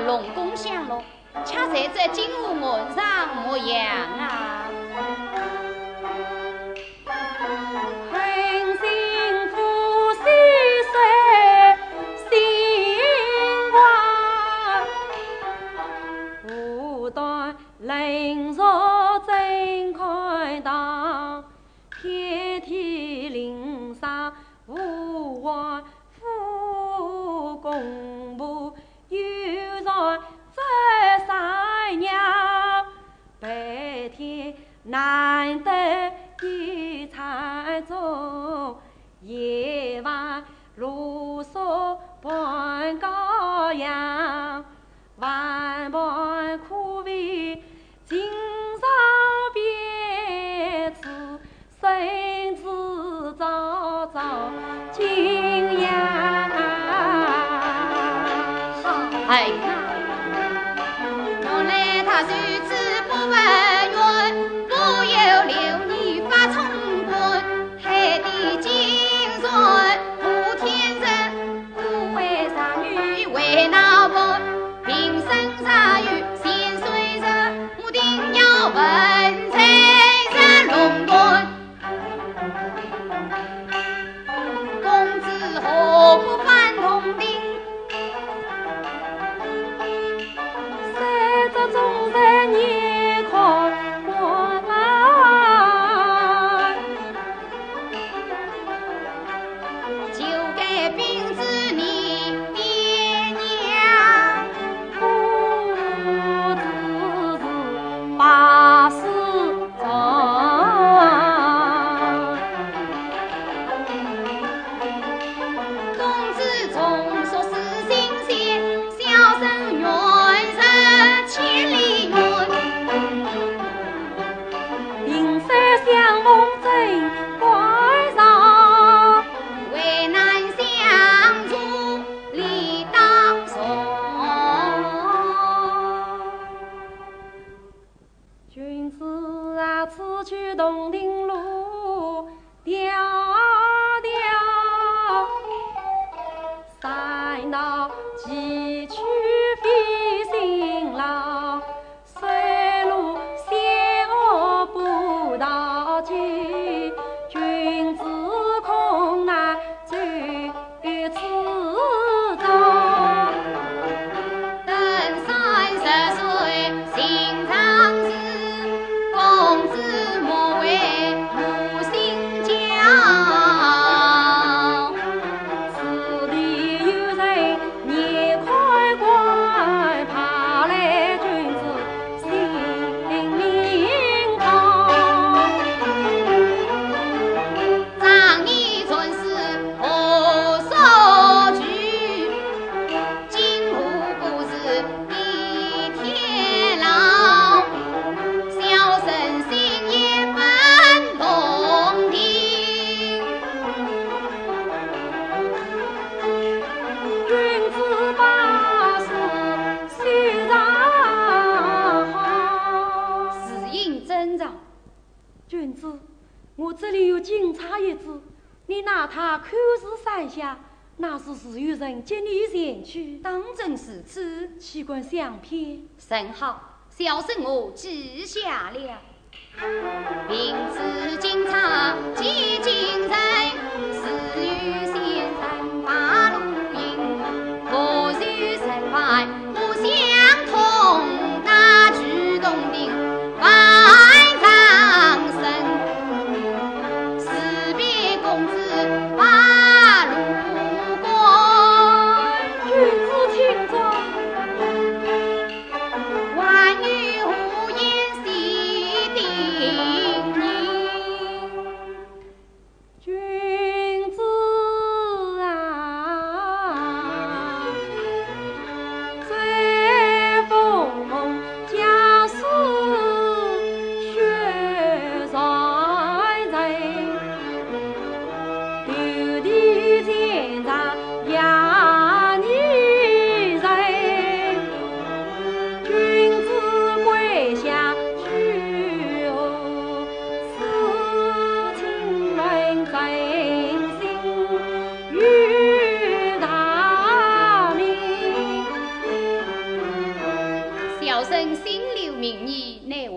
龙宫香咯，恰在这金屋我让模样啊！鸣路雕官相片。甚好，小生我记下了。名字经常记精神。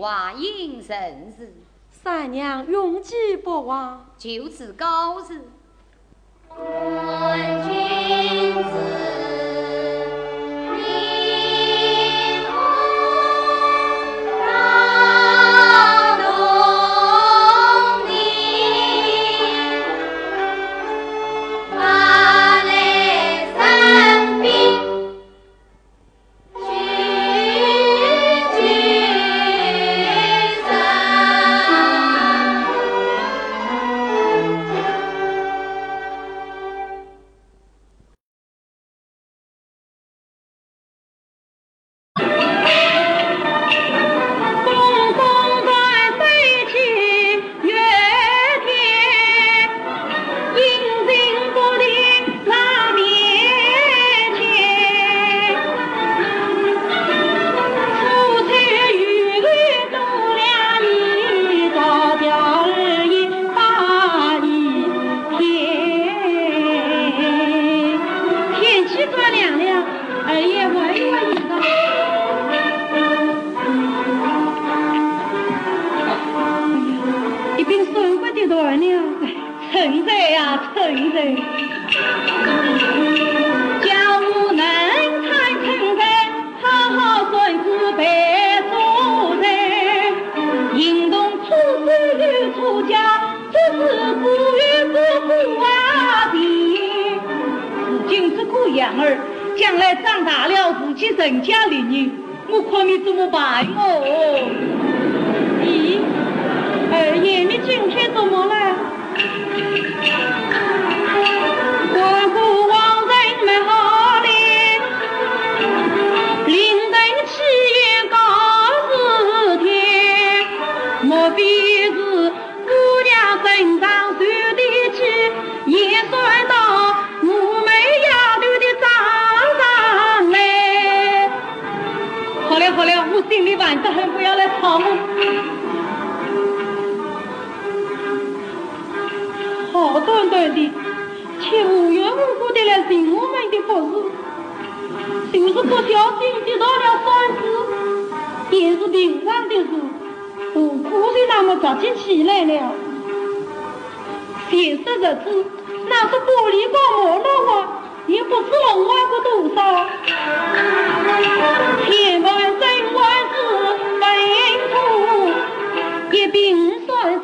话应人事。三娘永记不忘，就此告辞。君子。小心跌倒了三枝便是平常的事何苦就那么着急起来了前些日子那个玻璃光磨了我也不知弄坏过多少千万真万事被我一并算是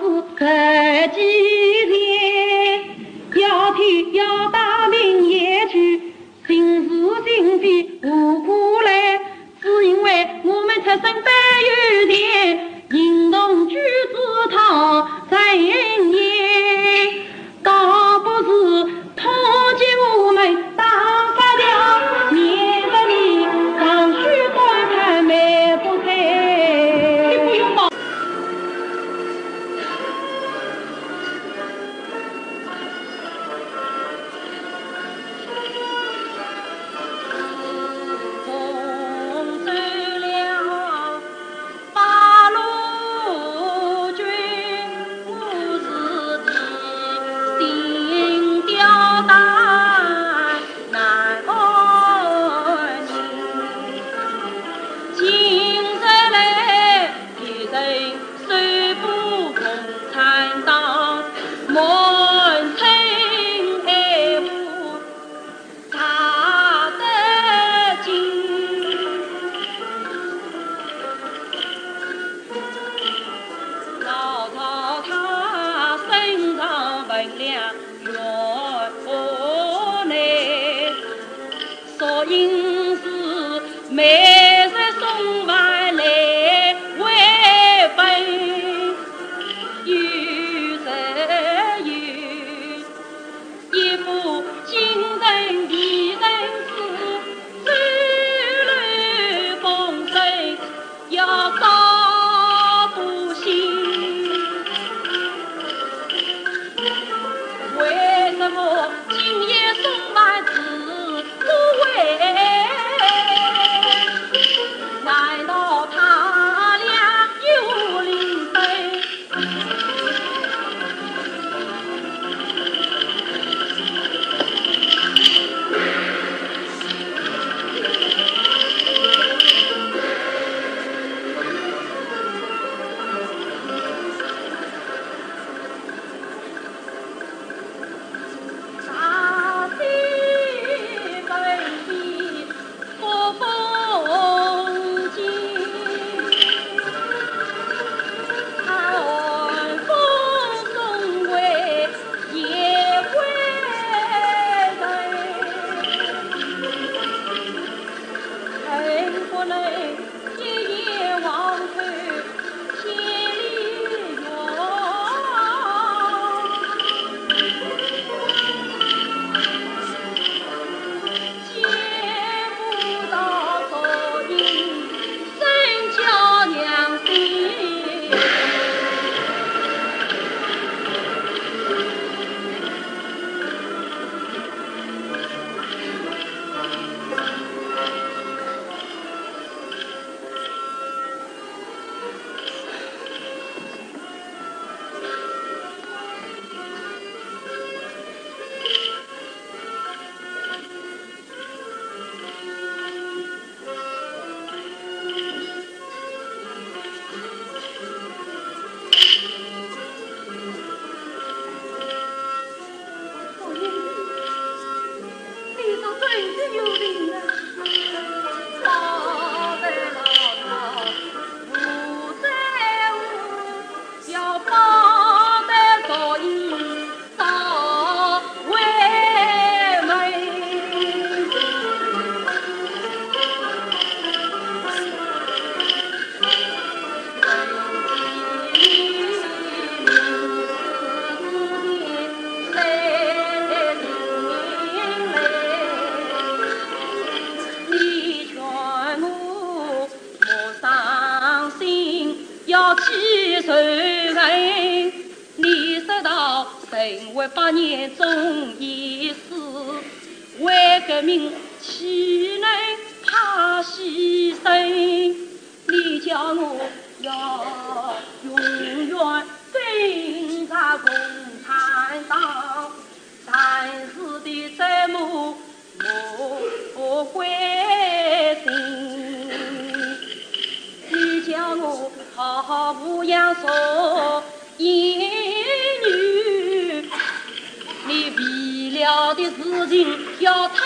小的事情要他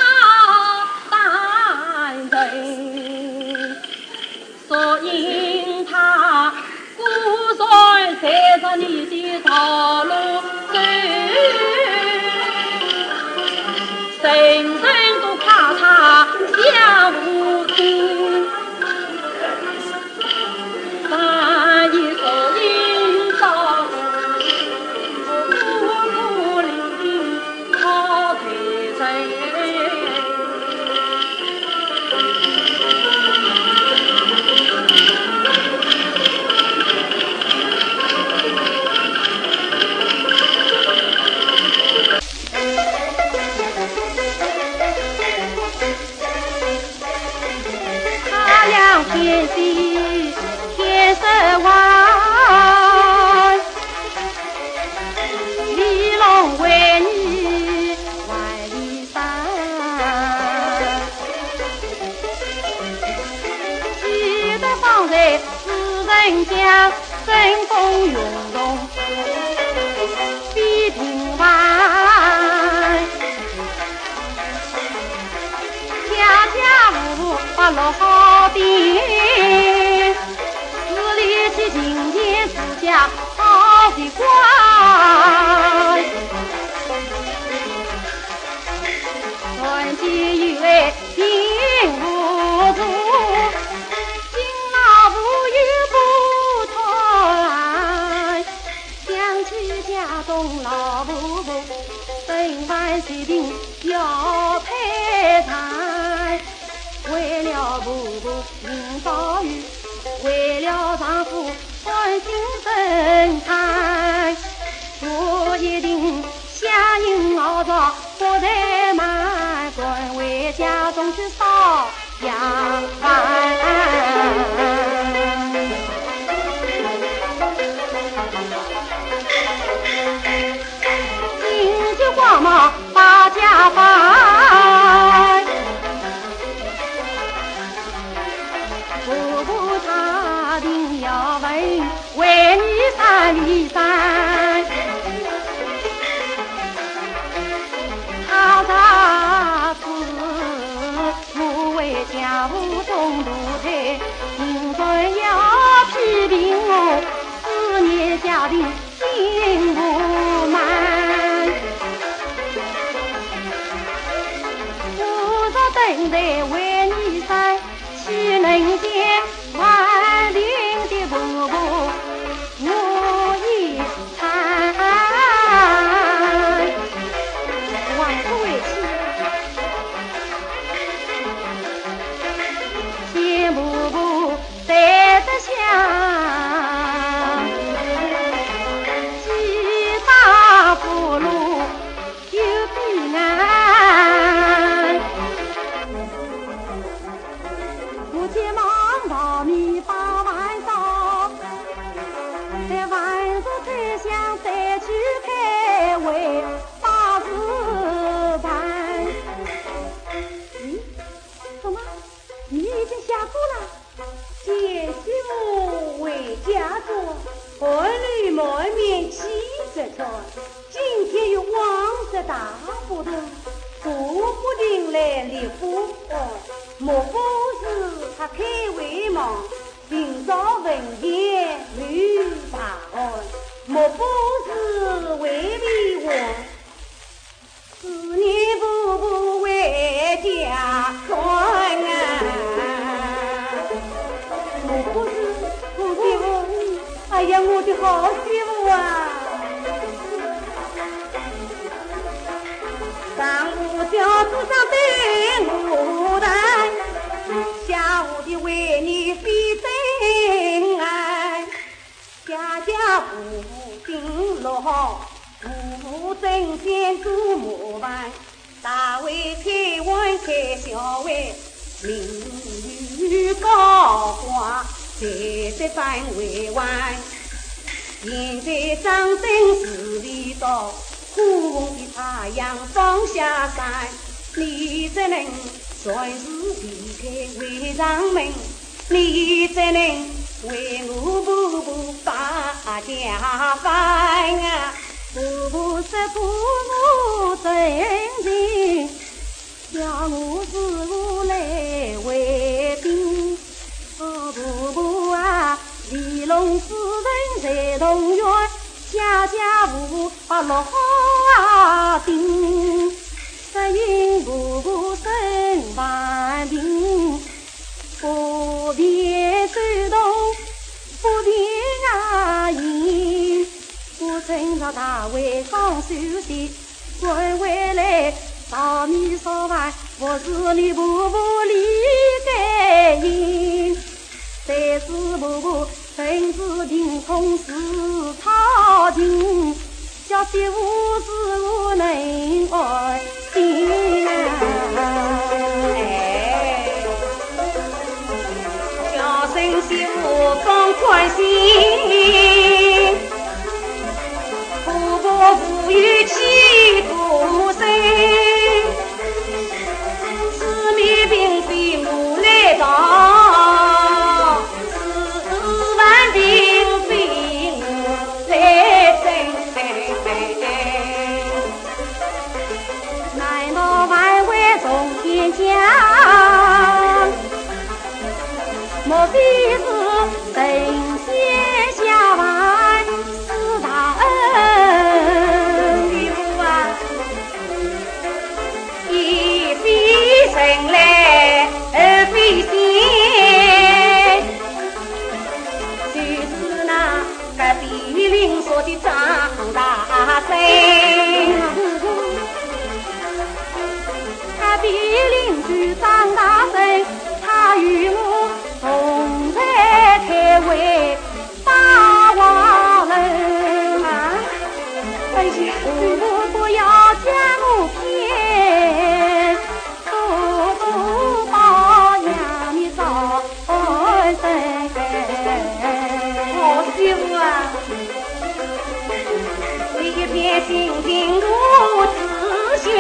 担任，所以他故作三着你的头。audience. 龙四人在同院。家家户户把落花钉，只因步步生万病，不便走动，不便牙龈。我趁着大会刚休息，滚回来烧米烧饭，我是你婆婆离开因，再是步步。本是凭空是他情，小媳妇是我能爱心。哎，小孙媳妇放宽心，婆婆富有七 sí.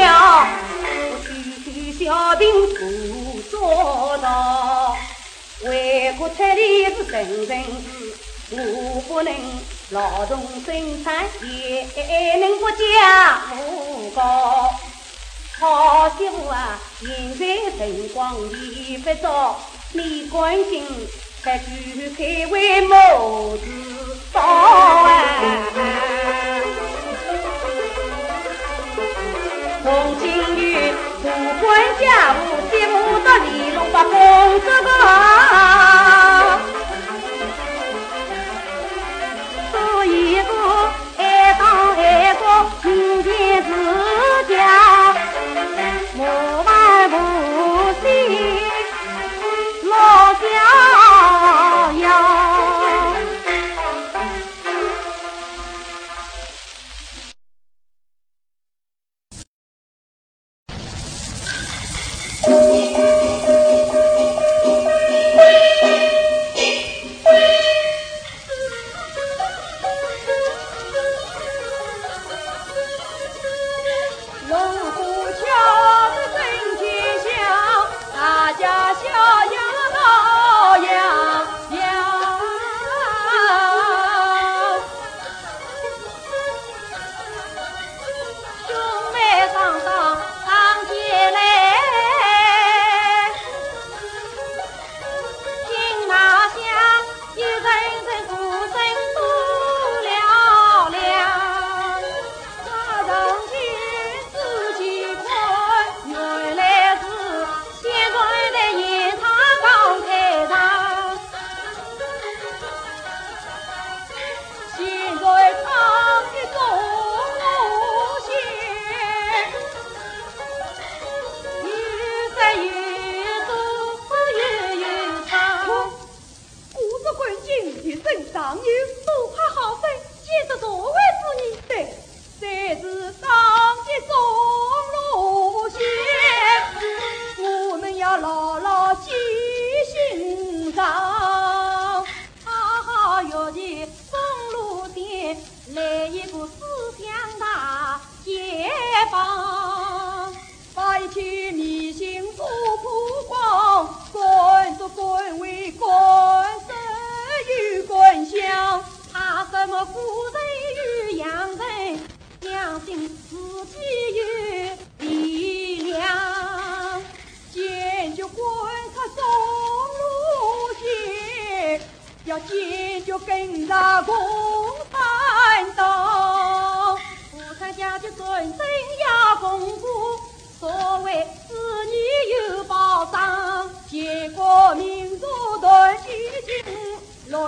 知晓。小兵不做到，为国出力是人人事，我不能劳动生产，也能国家务高。好媳妇啊，现在辰光已不早，你关心还去开会么子早啊？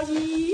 一。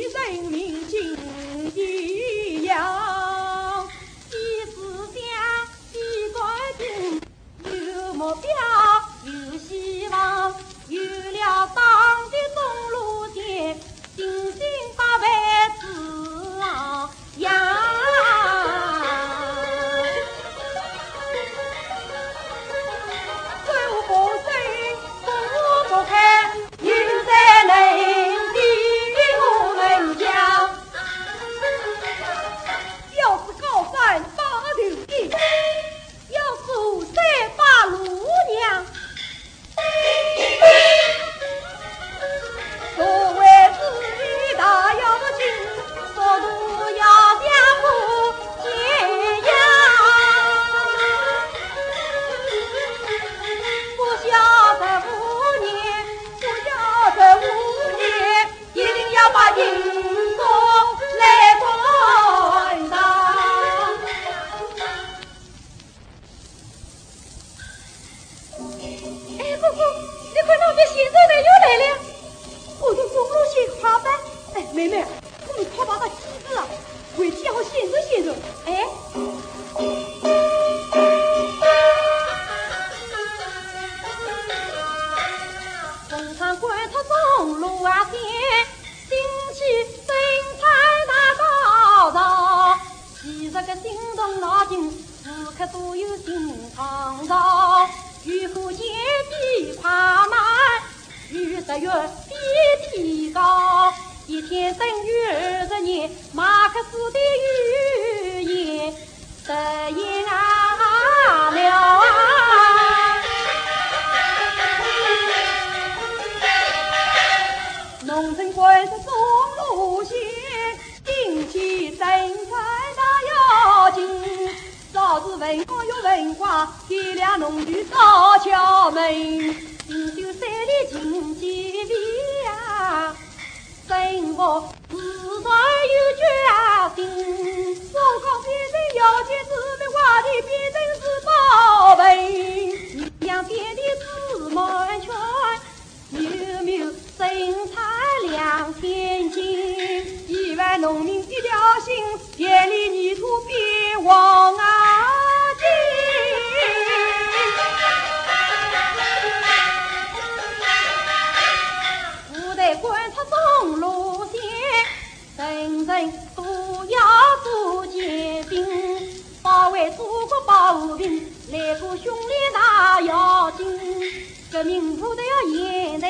这名不了要言得，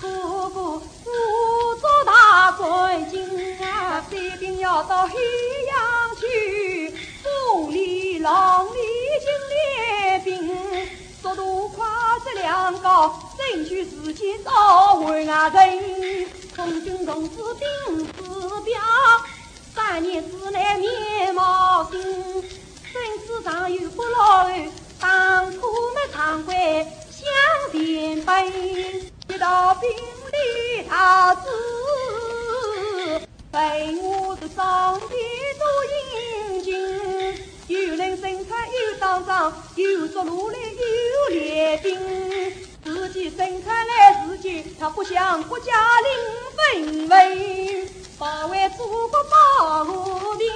哥哥不做大官军啊，必定要到海阳去风里浪里经练兵，速度快，质量高，争取时间到外啊人，红军同志兵指标，三年之内面貌新，身子上有不老。当初没当官想田奔，一道兵乱桃子，陪我的上天多英俊，又能生产又打仗，又做奴隶又练兵，自己生产来自己，他不想国家领分文，保卫祖国保和平，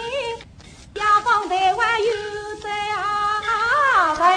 家放台湾有怎样？大本啊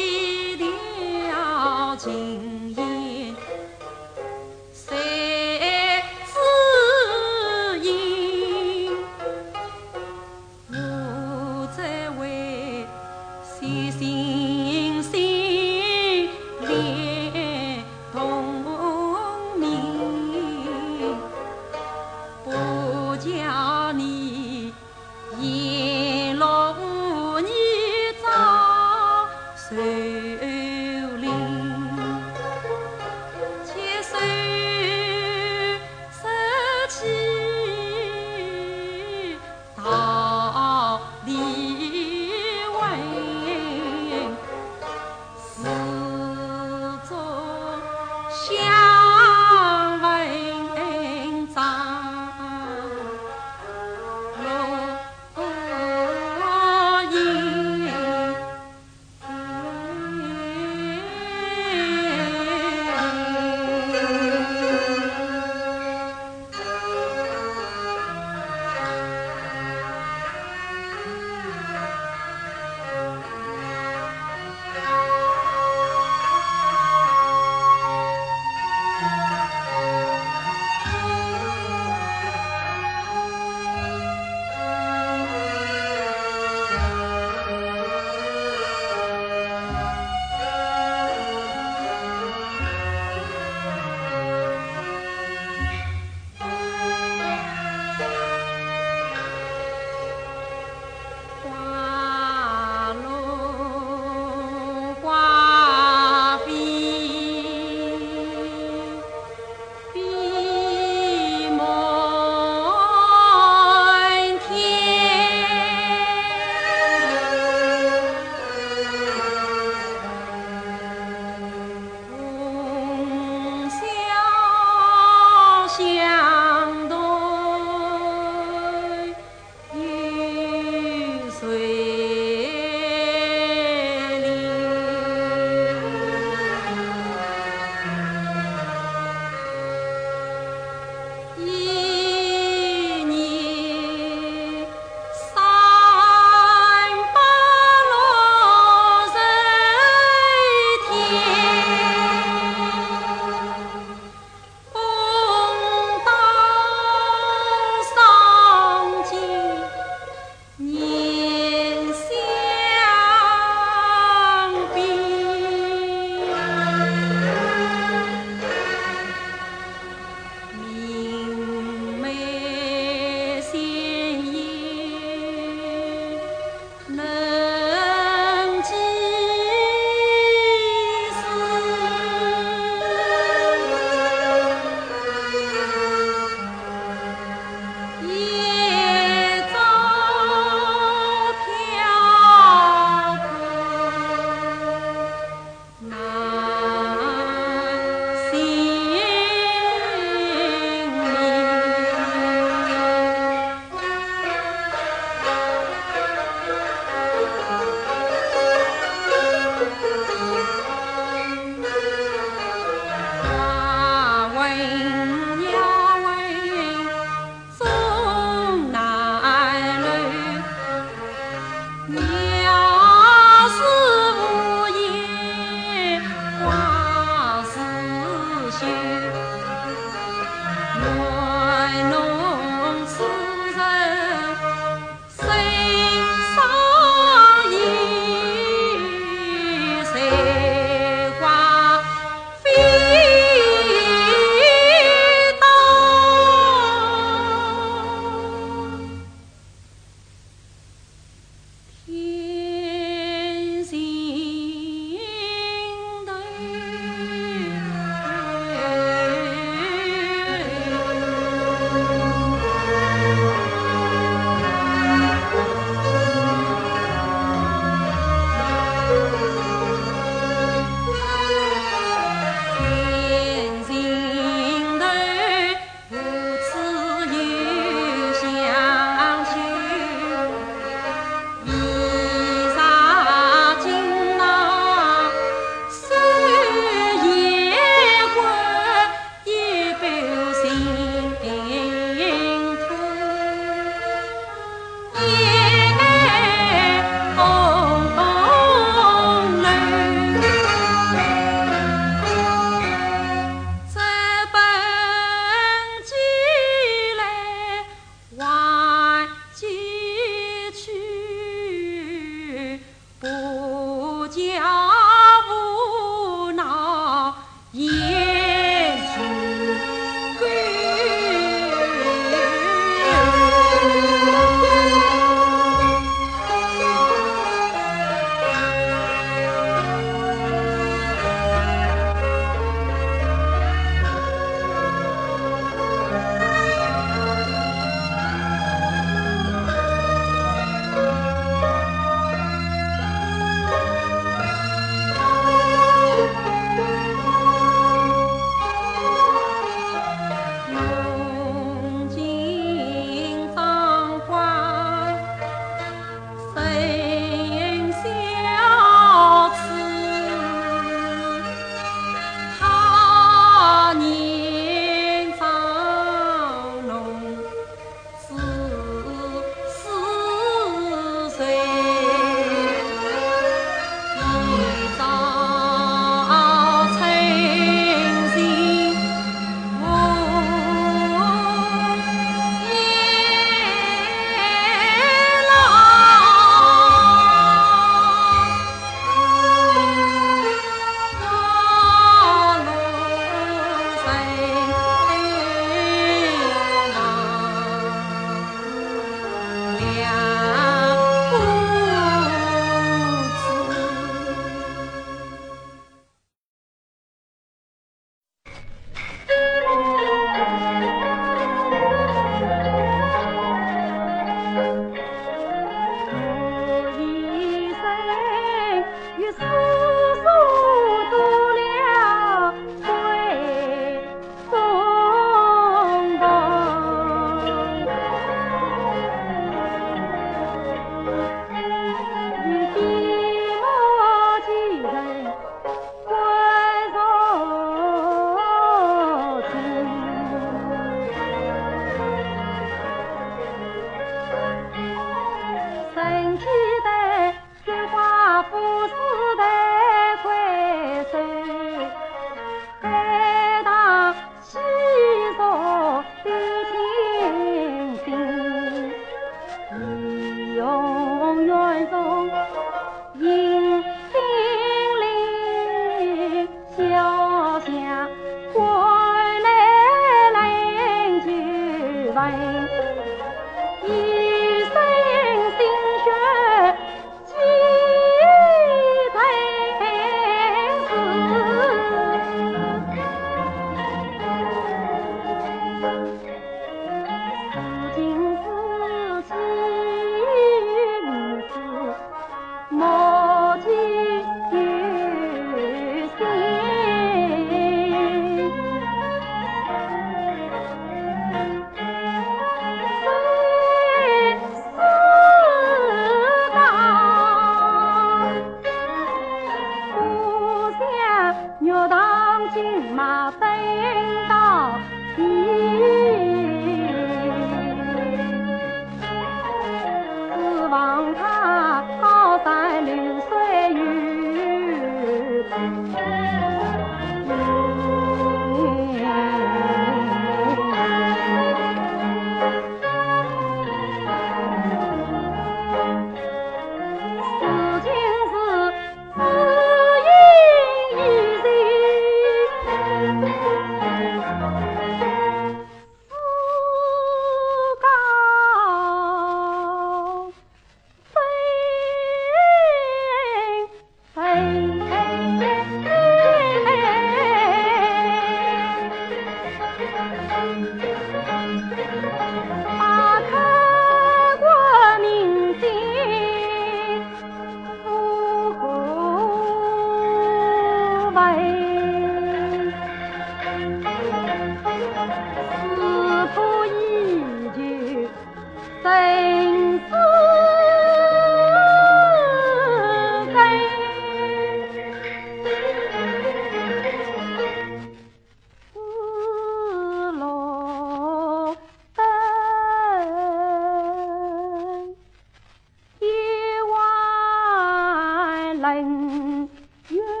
晚冷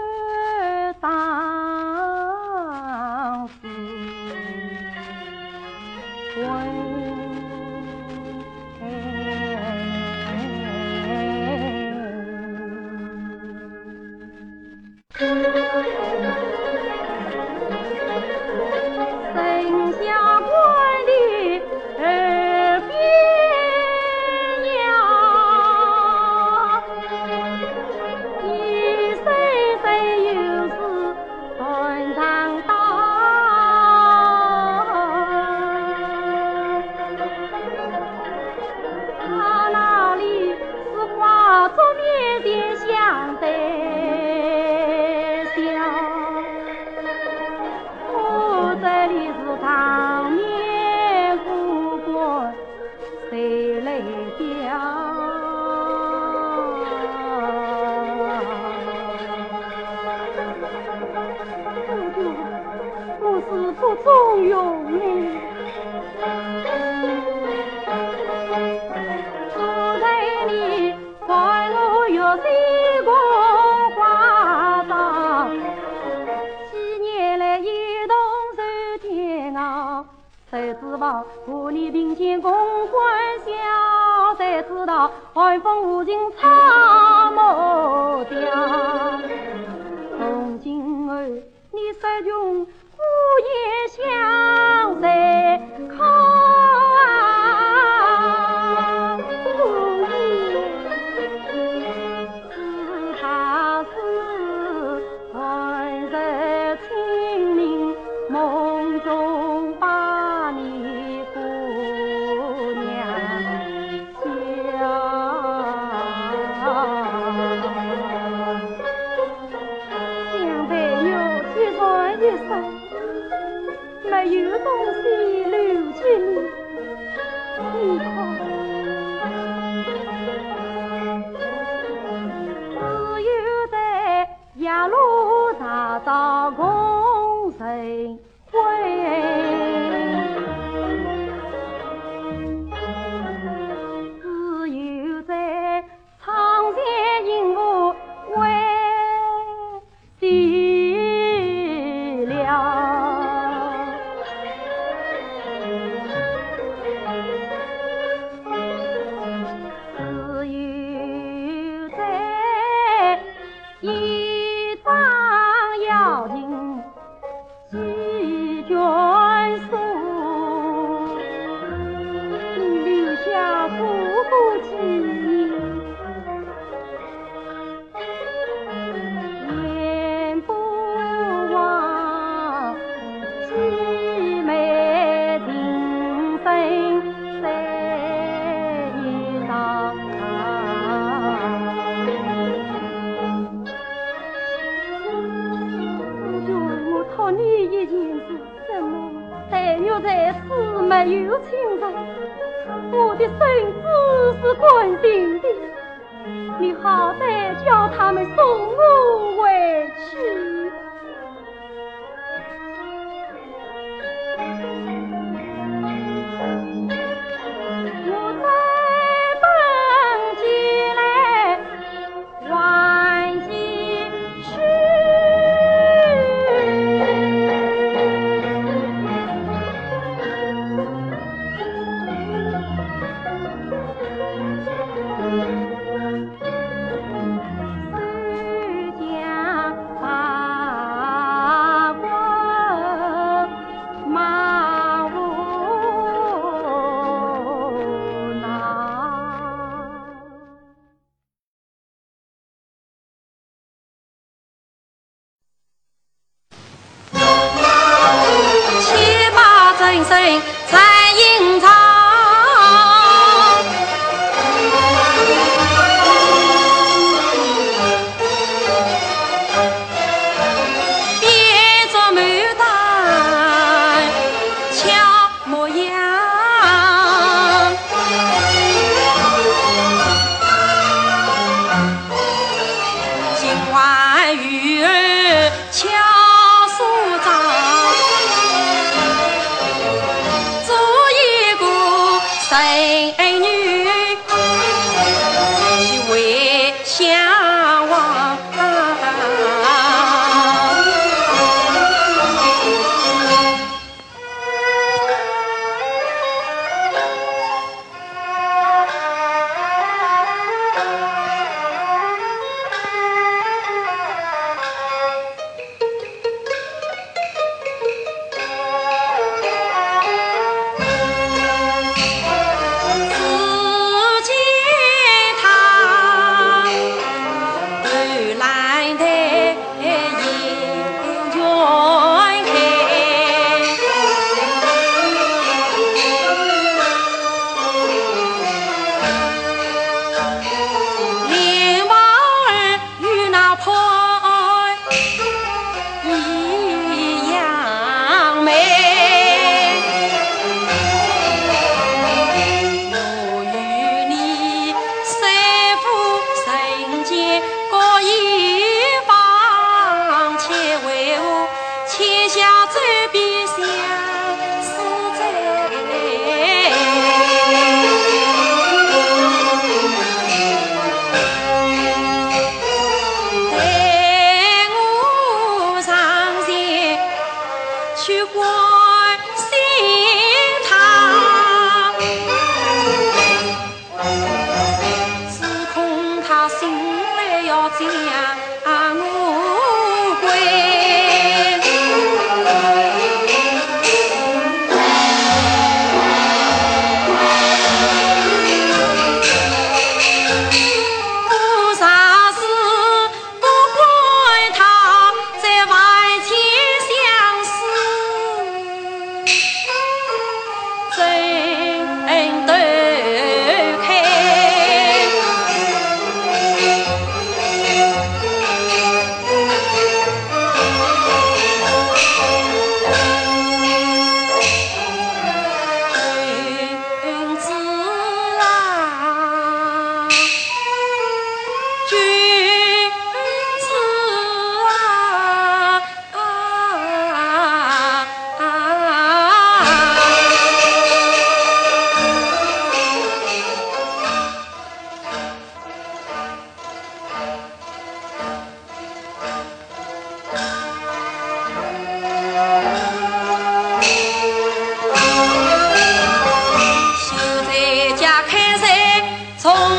菜从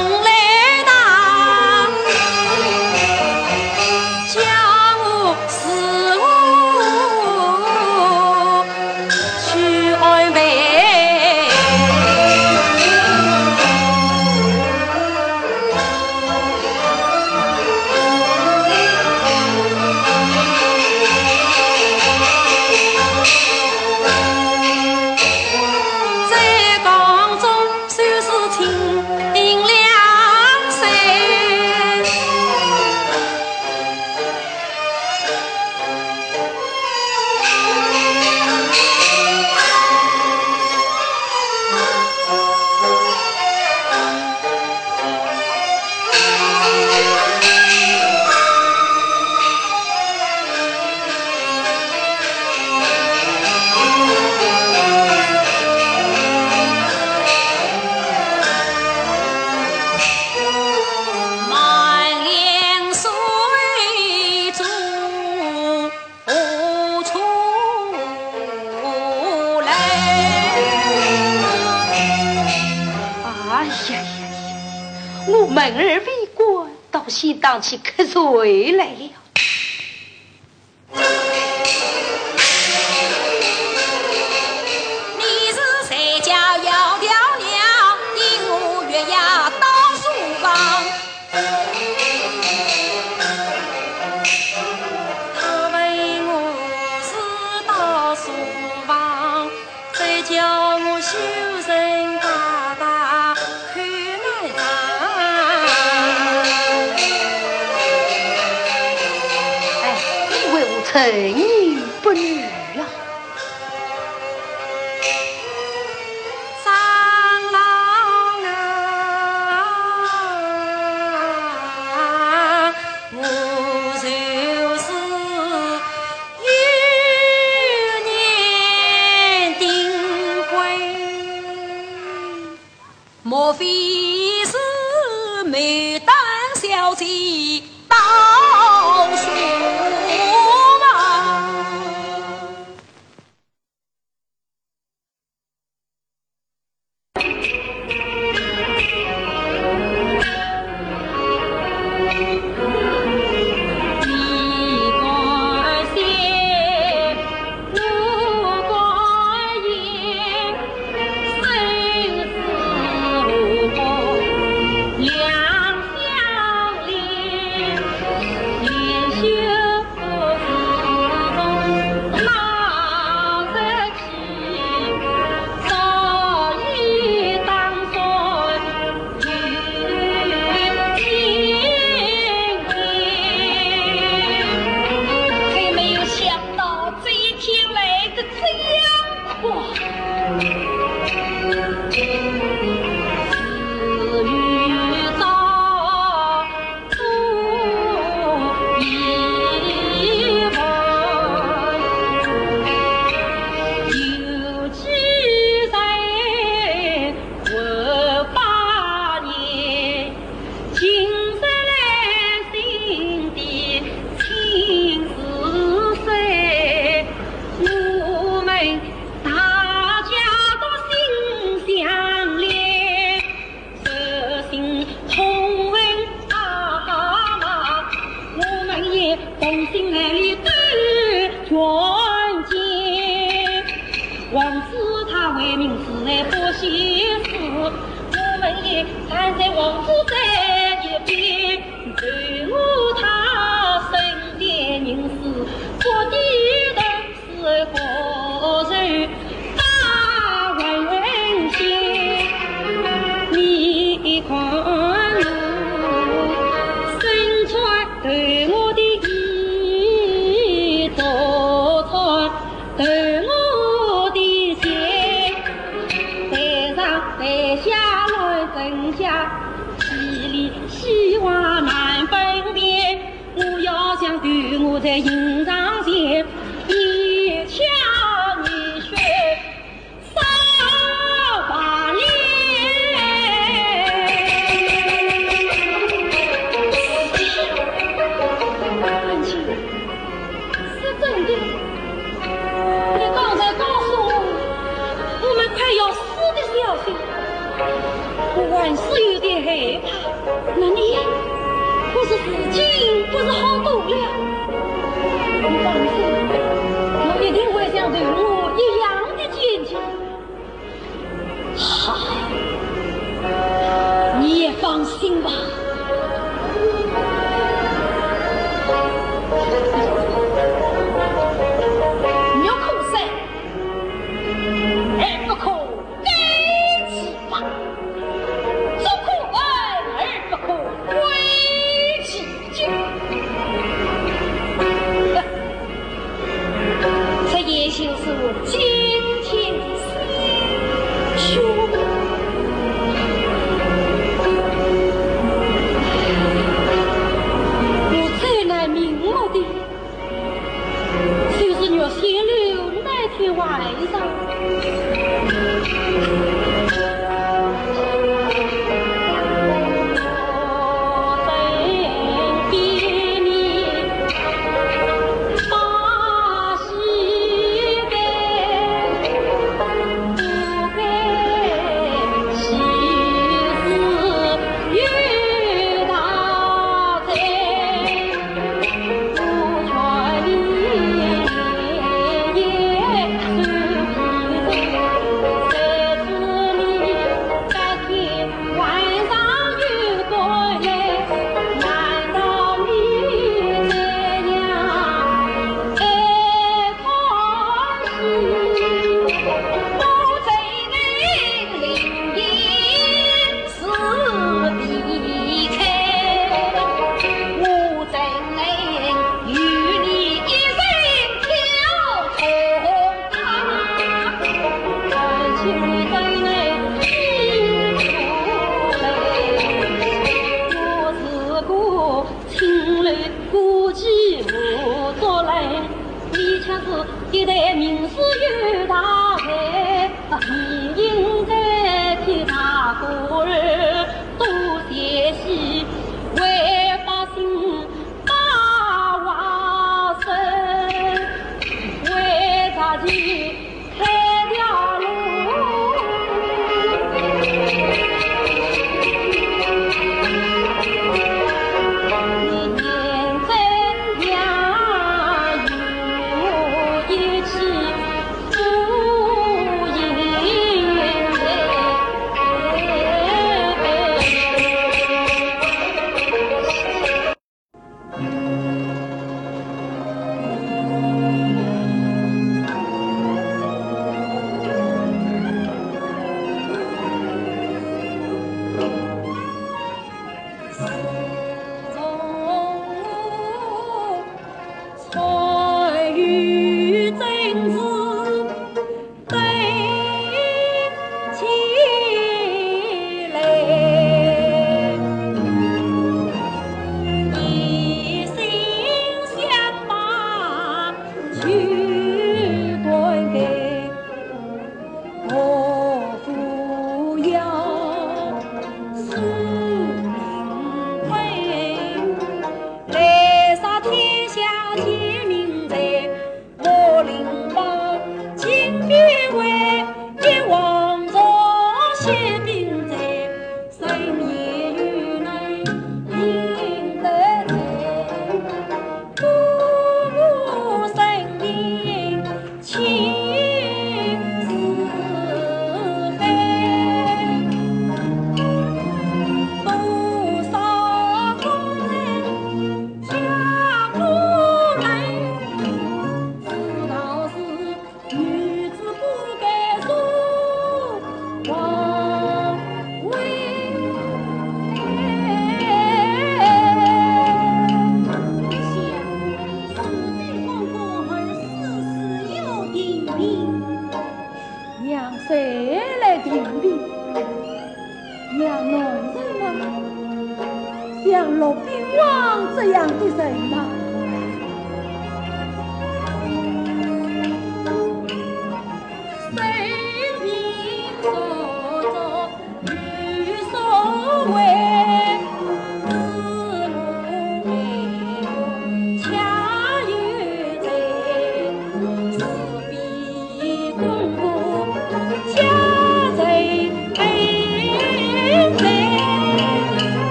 那个路